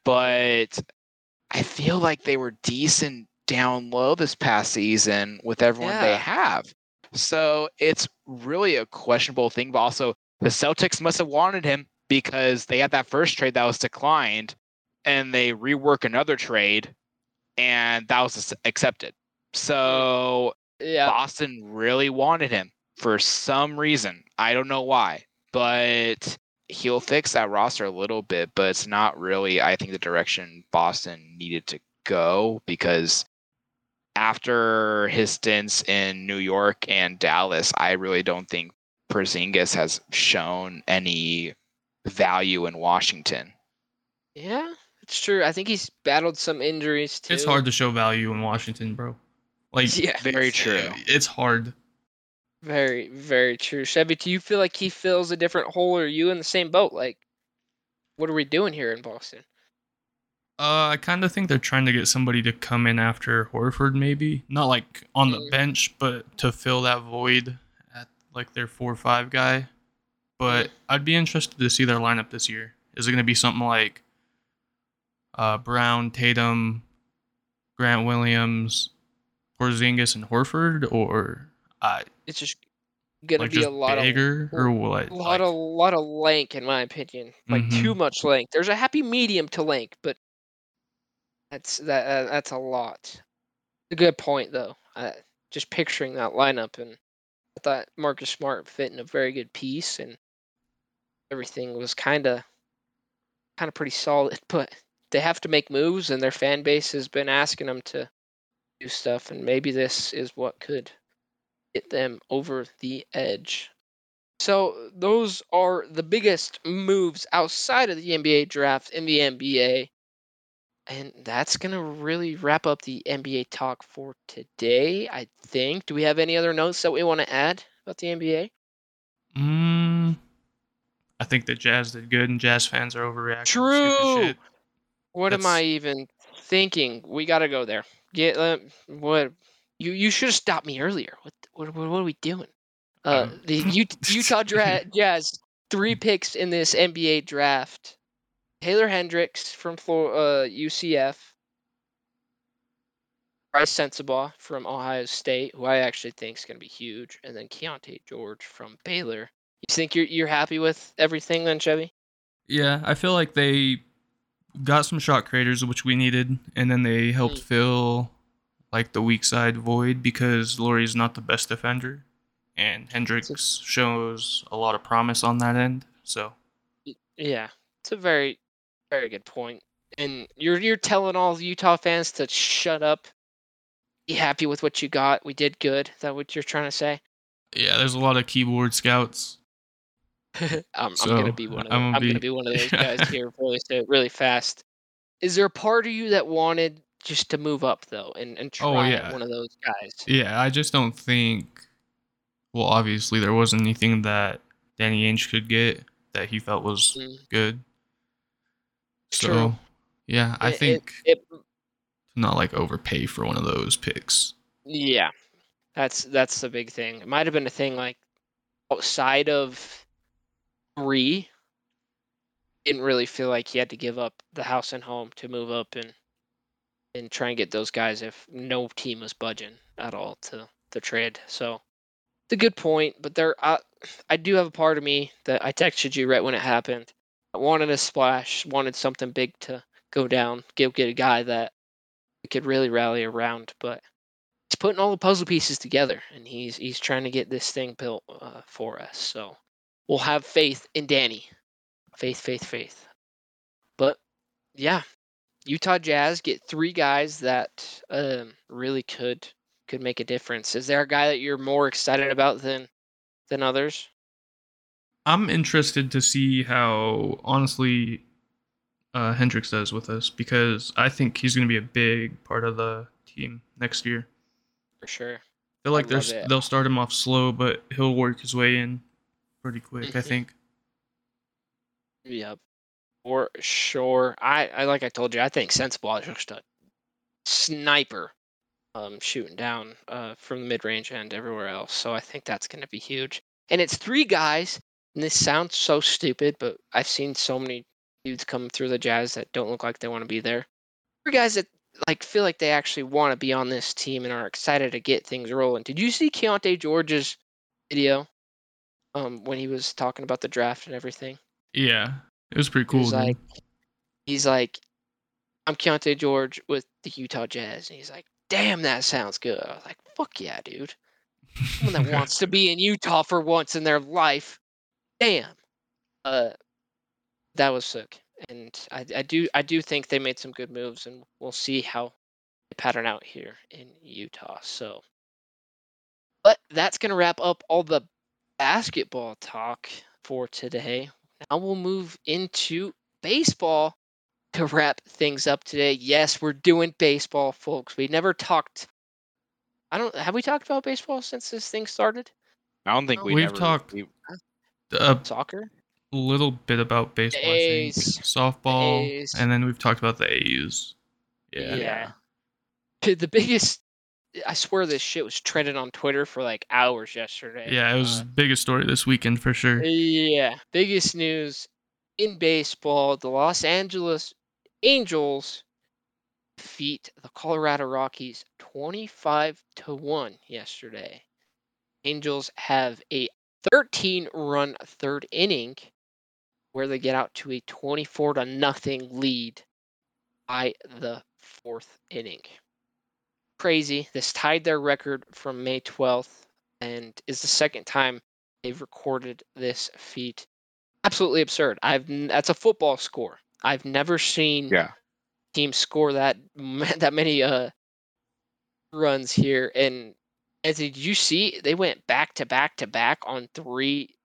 But I feel like they were decent down low this past season with everyone they have. So it's really a questionable thing. But also, the Celtics must have wanted him because they had that first trade that was declined, and they rework another trade, and that was accepted. So Yeah. Boston really wanted him for some reason. I don't know why, but he'll fix that roster a little bit, but it's not really, I think, the direction Boston needed to go because after his stints in New York and Dallas, I really don't think Porzingis has shown any value in Washington. Yeah, it's true. I think he's battled some injuries too. It's hard to show value in Washington, bro. Like, (laughs) Yeah, Very true. It's hard. very, very true. Chevy, do you feel like he fills a different hole, or are you in the same boat? Like, what are we doing here in Boston? Uh, I kind of think they're trying to get somebody to come in after Horford, maybe not like on the Mm. bench, but to fill that void at like their four or five guy. But I'd be interested to see their lineup this year. Is it going to be something like uh, Brown, Tatum, Grant Williams, Porzingis, and Horford, or uh, It's just gonna like be just a lot of. bigger, or what? of lot of lot of length, in my opinion. Like Mm-hmm. too much length. There's a happy medium to length, but that's that uh, that's a lot. A good point though. Uh, just picturing that lineup, and I thought Marcus Smart fit in a very good piece, and everything was kind of kind of pretty solid. (laughs) But they have to make moves, and their fan base has been asking them to do stuff, and maybe this is what could get them over the edge. So those are the biggest moves outside of the NBA draft in the NBA. And that's going to really wrap up the NBA talk for today, I think. Do we have any other notes that we want to add about the NBA? Mm, I think the Jazz did good, and Jazz fans are overreacting. True. What am I even thinking? We got to go there. Get uh, what you you should have stopped me earlier. What what what, what are we doing? Uh, Um, the (laughs) Ut- Utah dra- (laughs) Jazz three picks in this NBA draft. Taylor Hendricks from uh, UCF. Bryce Sensabaugh from Ohio State, who I actually think is going to be huge, and then Keyonte George from Baylor. You think you're you're happy with everything then, Chevy? Yeah, I feel like they got some shot creators, which we needed, and then they helped fill like the weak side void because Lauri's not the best defender, and Hendricks shows a lot of promise on that end. So Yeah, it's a very, very good point. And you're you're telling all the Utah fans to shut up. Be happy with what you got. We did good. Is that what you're trying to say? yeah, there's a lot of keyboard scouts. (laughs) I'm, So, I'm gonna be one of I'm those, gonna I'm gonna be- be one of those (laughs) guys here really so- really fast. Is there a part of you that wanted just to move up though and and try Oh, yeah. one of those guys? Yeah, I just don't think. Well, obviously, there wasn't anything that Danny Ainge could get that he felt was Mm. good. So, True. yeah, I It- it- think it, not like overpay for one of those picks. Yeah, that's that's the big thing. It might have been a thing like outside of three. Didn't really feel like he had to give up the house and home to move up and and try and get those guys if no team was budging at all to the trade. So it's a good point, but there I, I do have a part of me that I texted you right when it happened. I wanted a splash, wanted something big to go down, get get a guy that we could really rally around, but he's putting all the puzzle pieces together and he's he's trying to get this thing built uh, for us. So we'll have faith in Danny. Faith, faith, faith. But yeah, Utah Jazz get three guys that um, really could could make a difference. Is there a guy that you're more excited about than than others? I'm interested to see how honestly uh, Hendricks does with us because I think he's going to be a big part of the team next year. For sure. I feel like I they'll start him off slow, but he'll work his way in pretty quick. I Mhm. think. Yep. For sure. I, I like I told you, I think Sensabaugh is just a sniper um shooting down uh from the mid range and everywhere else. So I think that's gonna be huge. And it's three guys, and this sounds so stupid, but I've seen so many dudes come through the jazz that don't look like they want to be there. Three guys that like feel like they actually want to be on this team and are excited to get things rolling. Did you see Keyonte George's video? Um, when he was talking about the draft and everything. Yeah, it was pretty cool. He's like, he's like, I'm Keyonte George with the Utah Jazz, and he's like, damn, that sounds good. I was like, fuck yeah, dude. Someone that wants to (laughs) be in Utah for once in their life. Damn. Uh, that was sick, and I, I do I do think they made some good moves, and we'll see how they pattern out here in Utah. So, but that's gonna wrap up all the basketball talk for today. Now we'll move into baseball to wrap things up today. Yes, we're doing baseball, folks. We never talked. I don't. Have we talked about baseball since this thing started? I don't think we We've never, talked- we- a Soccer. little bit about baseball, I think, A's. softball, A's. and then we've talked about the A's. Yeah. Yeah. (laughs) The biggest. I swear this shit was trending on Twitter for like hours yesterday. Yeah, it was Uh, biggest story this weekend for sure. Yeah, biggest news in baseball: the Los Angeles Angels defeat the Colorado Rockies twenty-five to one yesterday. Angels have a 13-run third inning, where they get out to a 24 to nothing lead by the fourth inning. Crazy. This tied their record from May 12th and is the second time they've recorded this feat. Absolutely absurd. I've that's a football score. I've never seen yeah. team score that (laughs) that many uh runs here. And as did you see, they went back to back to back on three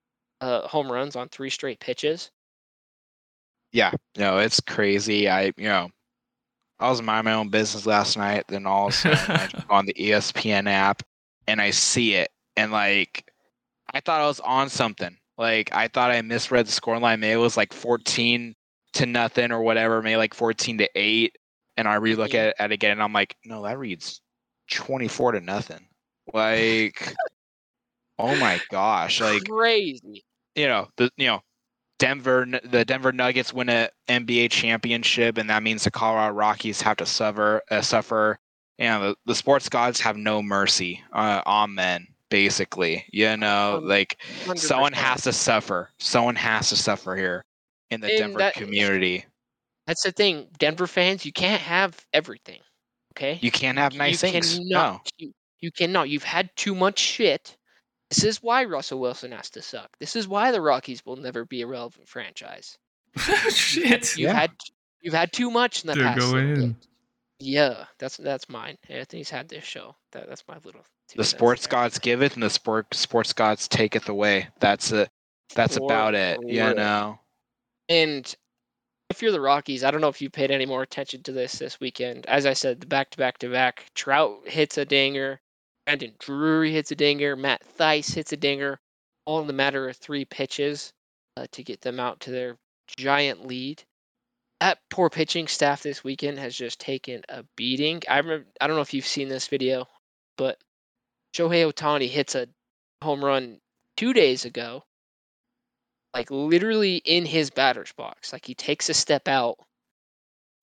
uh home runs on three straight pitches. Yeah, no, it's crazy. I, you know, I was minding my own business last night. Then all of a sudden, (laughs) on the ESPN app and I see it, and like, I thought I was on something. Like, I thought I misread the scoreline. Maybe it was like fourteen to nothing or whatever. Maybe like fourteen to eight. And I relook at it at it again, and I'm like, no, that reads twenty-four to nothing. Like, oh my gosh! Like, Crazy. you know the you know Denver the Denver Nuggets win a NBA championship and that means the Colorado Rockies have to suffer uh, suffer you know the, the sports gods have no mercy uh, on men basically you know Um, like someone 100%. has to suffer someone has to suffer here in the And Denver that- community That's the thing, Denver fans. You can't have everything. Okay. you can't have nice you things no Cannot, you, you cannot. You've had too much shit. This is why Russell Wilson has to suck. This is why the Rockies will never be a relevant franchise. (laughs) Shit. You've Yeah. had you've had too much in the They're past. little going in. Yeah, that's that's mine. Anthony's had this show. That that's my little. two the sports gods give it and the sport sports gods taketh away that's a That's For about it. You know. And if you're the Rockies, I don't know if you paid any more attention to this this weekend. As I said, the back to back to back. Trout hits a dinger. Brandon Drury hits a dinger. Matt Thaiss hits a dinger. All in the matter of three pitches uh, to get them out to their giant lead. That poor pitching staff this weekend has just taken a beating. I remember. I don't know if you've seen this video, but Shohei Ohtani hits a home run two days ago like literally in his batter's box. Like he takes a step out,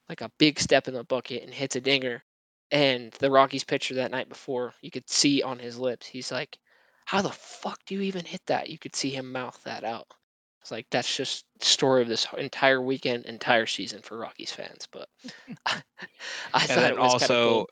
like a big step in the bucket, and hits a dinger. And the Rockies pitcher that night before, you could see on his lips, he's like, "How the fuck do you even hit that?" You could see him mouth that out. It's like that's just the story of this entire weekend, entire season for Rockies fans. But (laughs) (laughs) I and thought it was kinda also, cool.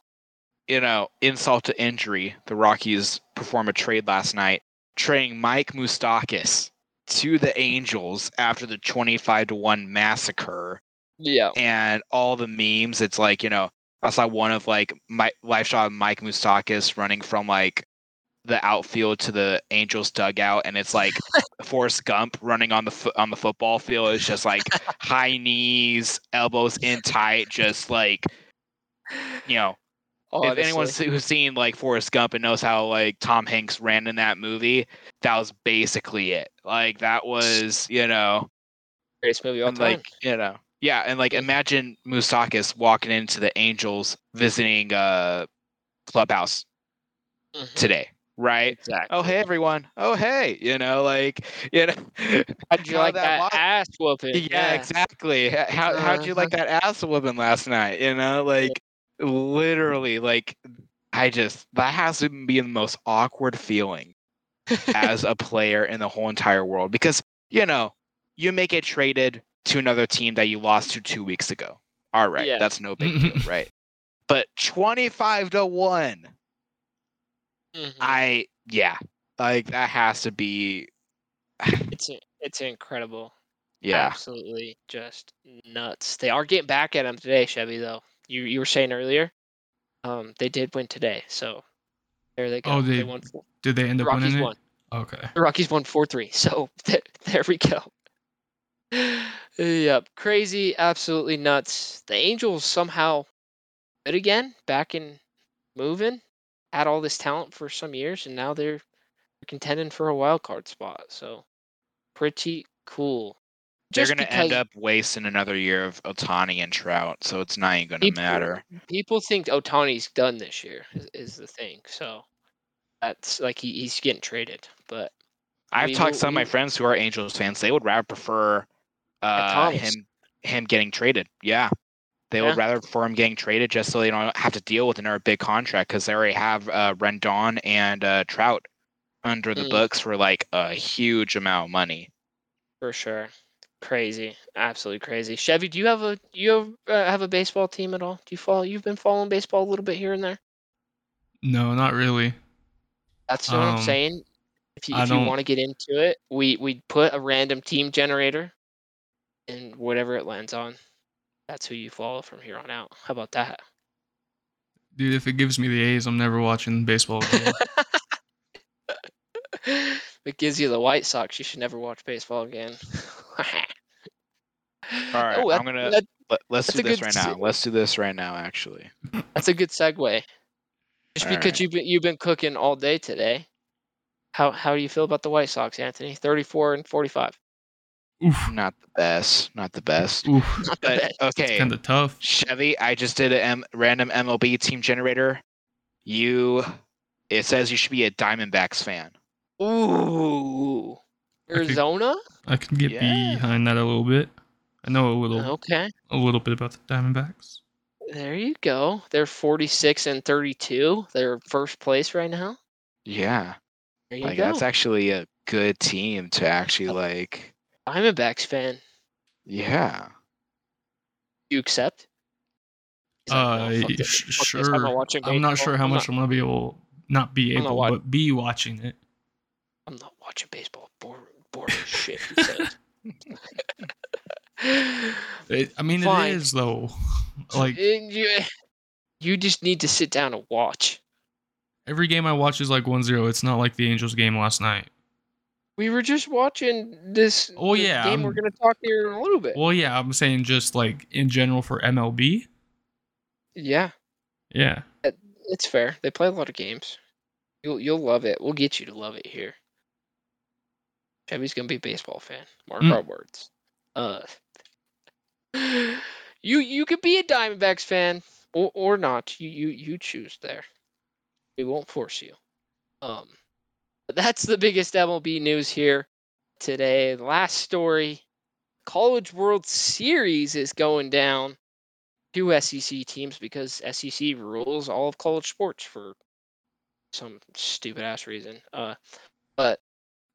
you know, insult to injury, the Rockies perform a trade last night, trading Mike Moustakas to the Angels after the 25 to 1 massacre yeah, and all the memes. It's like, you know, I saw one of like my live shot of Mike Moustakas running from like the outfield to the Angels dugout, and it's like (laughs) Forrest Gump running on the fo- on the football field. It's just like (laughs) high knees, elbows in tight, just like you know, if anyone's honestly. who's seen like Forrest Gump and knows how like Tom Hanks ran in that movie, that was basically it. Like that was, you know, greatest movie time. like you know, yeah, and like imagine Moustakas walking into the Angels visiting uh clubhouse Mhm. today, right? Exactly. Oh hey everyone. Oh hey, you know, like (laughs) you know, (laughs) How'd you how like that, ass whooping? yeah, exactly. H- How how'd you like that ass whooping last night? You know, like literally, like I just that has to be the most awkward feeling (laughs) as a player in the whole entire world because you know you may get traded to another team that you lost to two weeks ago. All right, Yeah. that's no big deal, (laughs) right? But twenty five to one, Mhm. I yeah, like that has to be (sighs) It's it's incredible. yeah. Absolutely just nuts. They are getting back at him today, Chevy. Though you you were saying earlier, um, they did win today, so there they go. Oh, they they- won. Four, Did they end the up Rockies winning it? won. Okay. The Rockies won four three. So there, (laughs) there we go. Yep, crazy, absolutely nuts. The Angels somehow good again, back in moving. Had all this talent for some years, and now they're contending for a wild card spot. So pretty cool. They're gonna end up wasting another year of Ohtani and Trout, so it's not even gonna matter. people think Ohtani's done this year is, is the thing. So that's like he, he's getting traded. But I've we talked to some of my friends who are Angels fans. They would rather prefer uh, him him getting traded. Yeah, they would rather for him getting traded just so they don't have to deal with another big contract because they already have uh, Rendon and uh, Trout under the Mm. books for like a huge amount of money. for sure, crazy, absolutely crazy. Chevy, do you have a you have, uh, have a baseball team at all? Do you follow? You've been following baseball a little bit here and there. No, not really. That's what I'm Um, saying. If you, if you want to get into it, we we put a random team generator, and whatever it lands on, that's who you follow from here on out. How about that? Dude, if it gives me the A's, I'm never watching baseball again. (laughs) if it gives you the White Sox, you should never watch baseball again. (laughs) All right, Oh, that- I'm gonna that- let, let's do this right se- now. Let's do this right now. Actually, that's a good segue. Just All because right. you've been you've been cooking all day today. How how do you feel about the White Sox, Anthony? Thirty four and forty five. Oof. not the best. Not the best. Oof. Not the But best. okay, Kind of tough. Chevy, I just did a M- random MLB team generator. You, it says you should be a Diamondbacks fan. Ooh, Arizona. I can get Yeah. behind that a little bit. I know a little, Okay, a little bit about the Diamondbacks. there you go. They're forty six and thirty two. They're first place right now. Yeah, There you like go. that's actually a good team to actually like. Diamondbacks fan. Yeah, You accept? Uh, "No, sh- sure. I'm not watching I'm not sure how I'm much not- I'm gonna be able, not be I'm not able, wa- but be watching it. I'm not watching baseball. Boring, boring shit. (laughs) (laughs) It, I mean, Fine. it is though. (laughs) Like you, you just need to sit down and watch. every game I watch is like 1-0. It's not like the Angels game last night. We were just watching this Oh, the yeah, game we're going to talk here in a little bit. Well, yeah, I'm saying just like in general for MLB. yeah, Yeah. it's fair. They play a lot of games. You'll you'll love it. We'll get you to love it here. Chevy's gonna be a baseball fan. Mark Mm. our words. Uh, (sighs) you you could be a Diamondbacks fan or or not. You you you choose there. We won't force you. Um, that's the biggest MLB news here today. Last story: College World Series is going down. Two SEC teams because SEC rules all of college sports for some stupid ass reason. Uh, but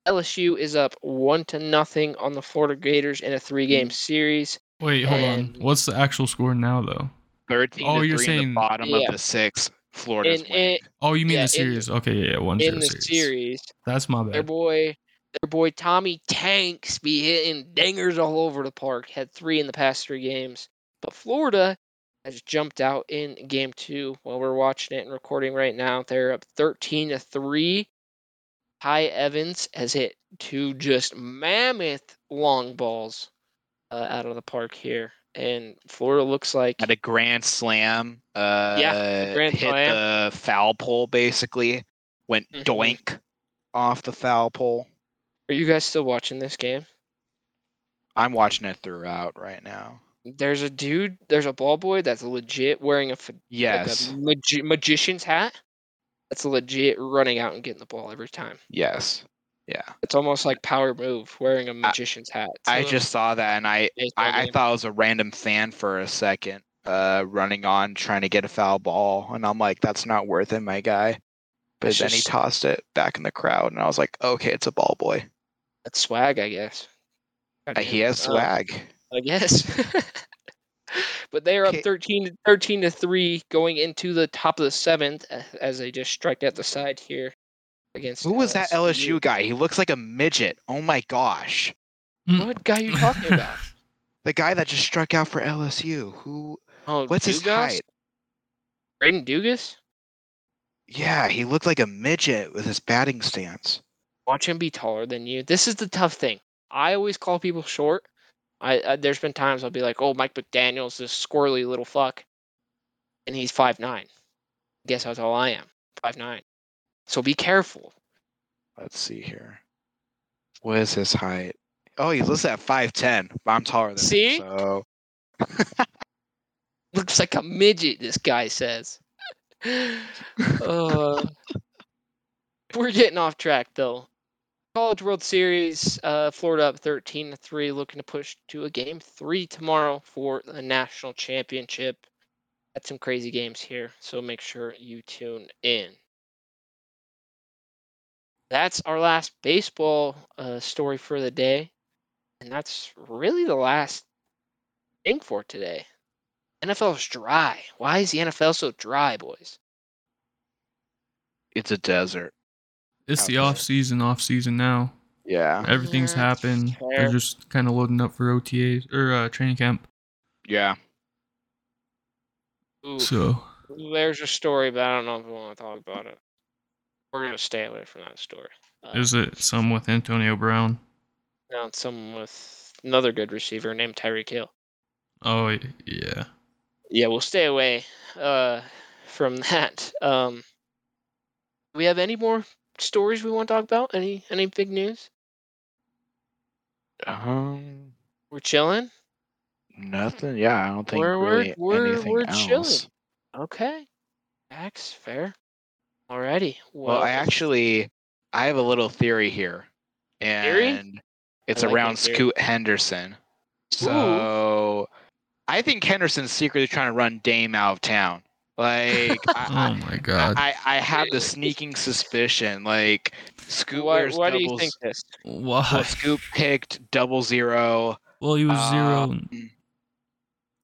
LSU is up one to nothing on the Florida Gators in a three game series. Wait, hold And- on. What's the actual score now, though? Thirteen Oh, to you're three in saying- the bottom Yeah. of the six. Florida's In- winning. Oh, you mean Yeah, the in- series? okay, yeah, yeah, one in the series. series, That's my bad. their boy, their boy Tommy Tanks be hitting dingers all over the park. Had three in the past three games, but Florida has jumped out in game two. While we're watching it and recording right now, they're up thirteen to three. Ty Evans has hit two just mammoth long balls uh, out of the park here, and Florida looks like Had a grand slam. Uh, grand hit slam. the foul pole basically. Went Mhm. doink off the foul pole. Are you guys still watching this game? I'm watching it throughout right now. There's a dude, there's a ball boy that's legit wearing a, Yes. like a magi- magician's hat. That's legit running out and getting the ball every time. Yes. Yeah. It's almost like power move wearing a magician's hat. I to just saw that and I I, I thought it was a random fan for a second, uh, running on trying to get a foul ball, and I'm like, that's not worth it, my guy. But It's then he tossed it back in the crowd, and I was like, okay, it's a ball boy. that's swag, I guess. Uh, he Goddamn. has Uh, swag. I guess. (laughs) but they are up Okay. 13, to- 13 to 3 going into the top of the seventh as they just strike out the side here against Who was that LSU guy? He looks like a midget. Oh my gosh. Hmm. What guy are you talking about? (laughs) The guy that just struck out for LSU. Who? Oh, What's his Dugas? height? Braden Dugas? Yeah, he looked like a midget with his batting stance. Watch him be taller than you. This is the tough thing. I always call people short. I, I there's been times I'll be like, "Oh, Mike McDaniel's this squirrely little fuck," and he's five nine. Guess that's all I am, five nine. So be careful. Let's see here. What is his height? Oh, he's listed at five ten. I'm taller than See? him. So (laughs) Looks like a midget. This guy says. (laughs) uh, we're getting off track though. College World Series, uh, Florida up 13 to 3, looking to push to a game three tomorrow for the national championship. Got some crazy games here, so make sure you tune in. That's our last baseball uh, story for the day, and that's really the last thing for today. NFL's dry. Why is the NFL so dry, boys? it's a desert. It's the Okay. off season, off season now. Yeah. Everything's Yeah, happened. fair. They're just kind of loading up for OTAs or uh, training camp. Yeah. Oof. So There's a story, but I don't know if we want to talk about it. We're gonna stay away from that story. Uh, is it some with Antonio Brown? now it's someone with another good receiver named Tyreek Hill. Oh yeah. Yeah, we'll stay away uh, from (laughs) that. Um, do we have any more stories we want to talk about? Any any big news? Um. We're chilling. Nothing. Yeah, I don't think We're- we're- really we're- anything we're else. chilling. Okay, Max, fair. Alrighty. Well, I actually I have a little theory here, Theory? and it's I like around theory. Scoot Henderson. So I think Henderson's secretly trying to run Dame out of town. Like (laughs) I, Oh my god. I, I have the sneaking suspicion. Like Scoot why, wears why do you think this? Why? well, Scoot picked double zero. Well, he was zero. Um, and-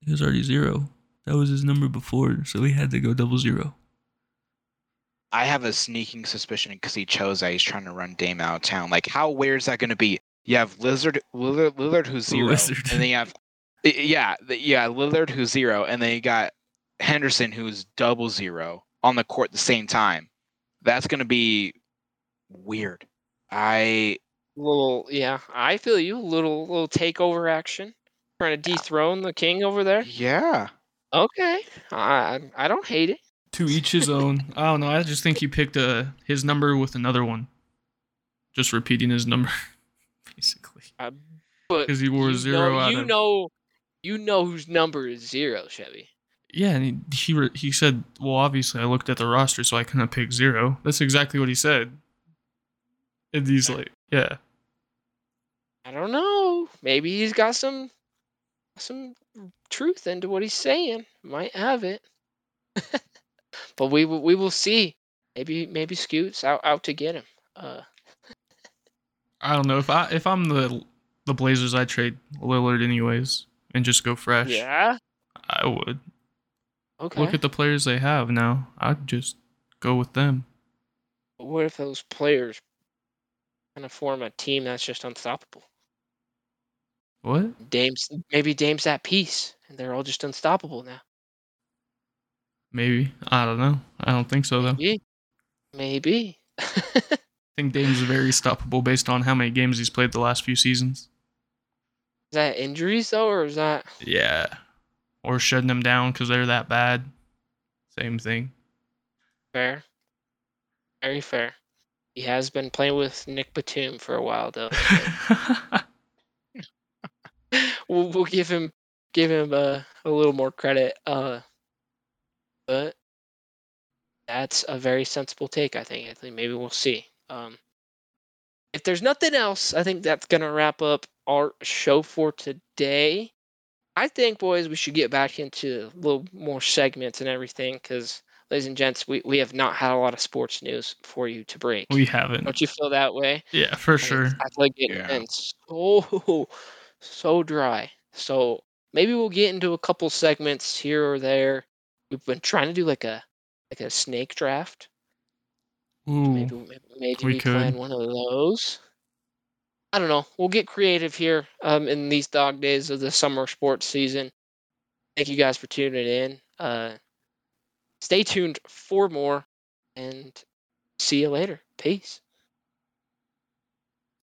He was already zero. That was his number before, so he had to go double zero. I have a sneaking suspicion because he chose that he's trying to run Dame out of town. Like, how weird is that going to be? You have Lizard, Lillard, Lillard who's zero, Lizard. and then you have, yeah, yeah, Lillard who's zero, and then you got Henderson who's double zero on the court at the same time. That's going to be weird. I little yeah, I feel you. Little little takeover action, trying to dethrone the king over there. Yeah. Okay, I I don't hate it. To each his own. I don't know. I just think he picked uh, his number with another one. Just repeating his number, (laughs) basically. But Because he wore you zero know, out you of. know, you know whose number is zero, Chevy. Yeah, and he he, re- he said, "Well, obviously, I looked at the roster, so I couldn't pick zero. That's exactly what he said. And he's like, "Yeah, I don't know. Maybe he's got some some truth into what he's saying. Might have it. (laughs) but we will we will see. Maybe maybe Scoot's out out to get him. Uh I don't know if I if I'm the the Blazers, I trade Lillard anyways and just go fresh. yeah. I would Okay. look at the players they have now. I'd just go with them. But what if those players kind of form a team that's just unstoppable? What? Dame's maybe Dame's that piece, and they're all just unstoppable now. Maybe I don't know. I don't think so though. Maybe. Maybe. I (laughs) think Dame's very stoppable based on how many games he's played the last few seasons. Is that injuries though, or is that Yeah. Or shutting them down because they're that bad. Same thing. fair? Very fair. He has been playing with Nick Batum for a while though. (laughs) (laughs) we'll, we'll give him give him uh, a little more credit. Uh, but that's a very sensible take. I think. I think maybe we'll see. Um, if there's nothing else, I think that's gonna wrap up our show for today. I think, boys, we should get back into a little more segments and everything because, ladies and gents, we, we have not had a lot of sports news for you to break. we haven't. Don't you feel that way? Yeah, for I mean, sure. I feel like it Yeah. been so (laughs) so dry. So maybe we'll get into a couple segments here or there. We've been trying to do like a like a snake draft. Ooh. Maybe maybe, maybe we we plan one of those. I don't know. We'll get creative here um, in these dog days of the summer sports season. Thank you guys for tuning in. Uh, stay tuned for more, and see you later. Peace.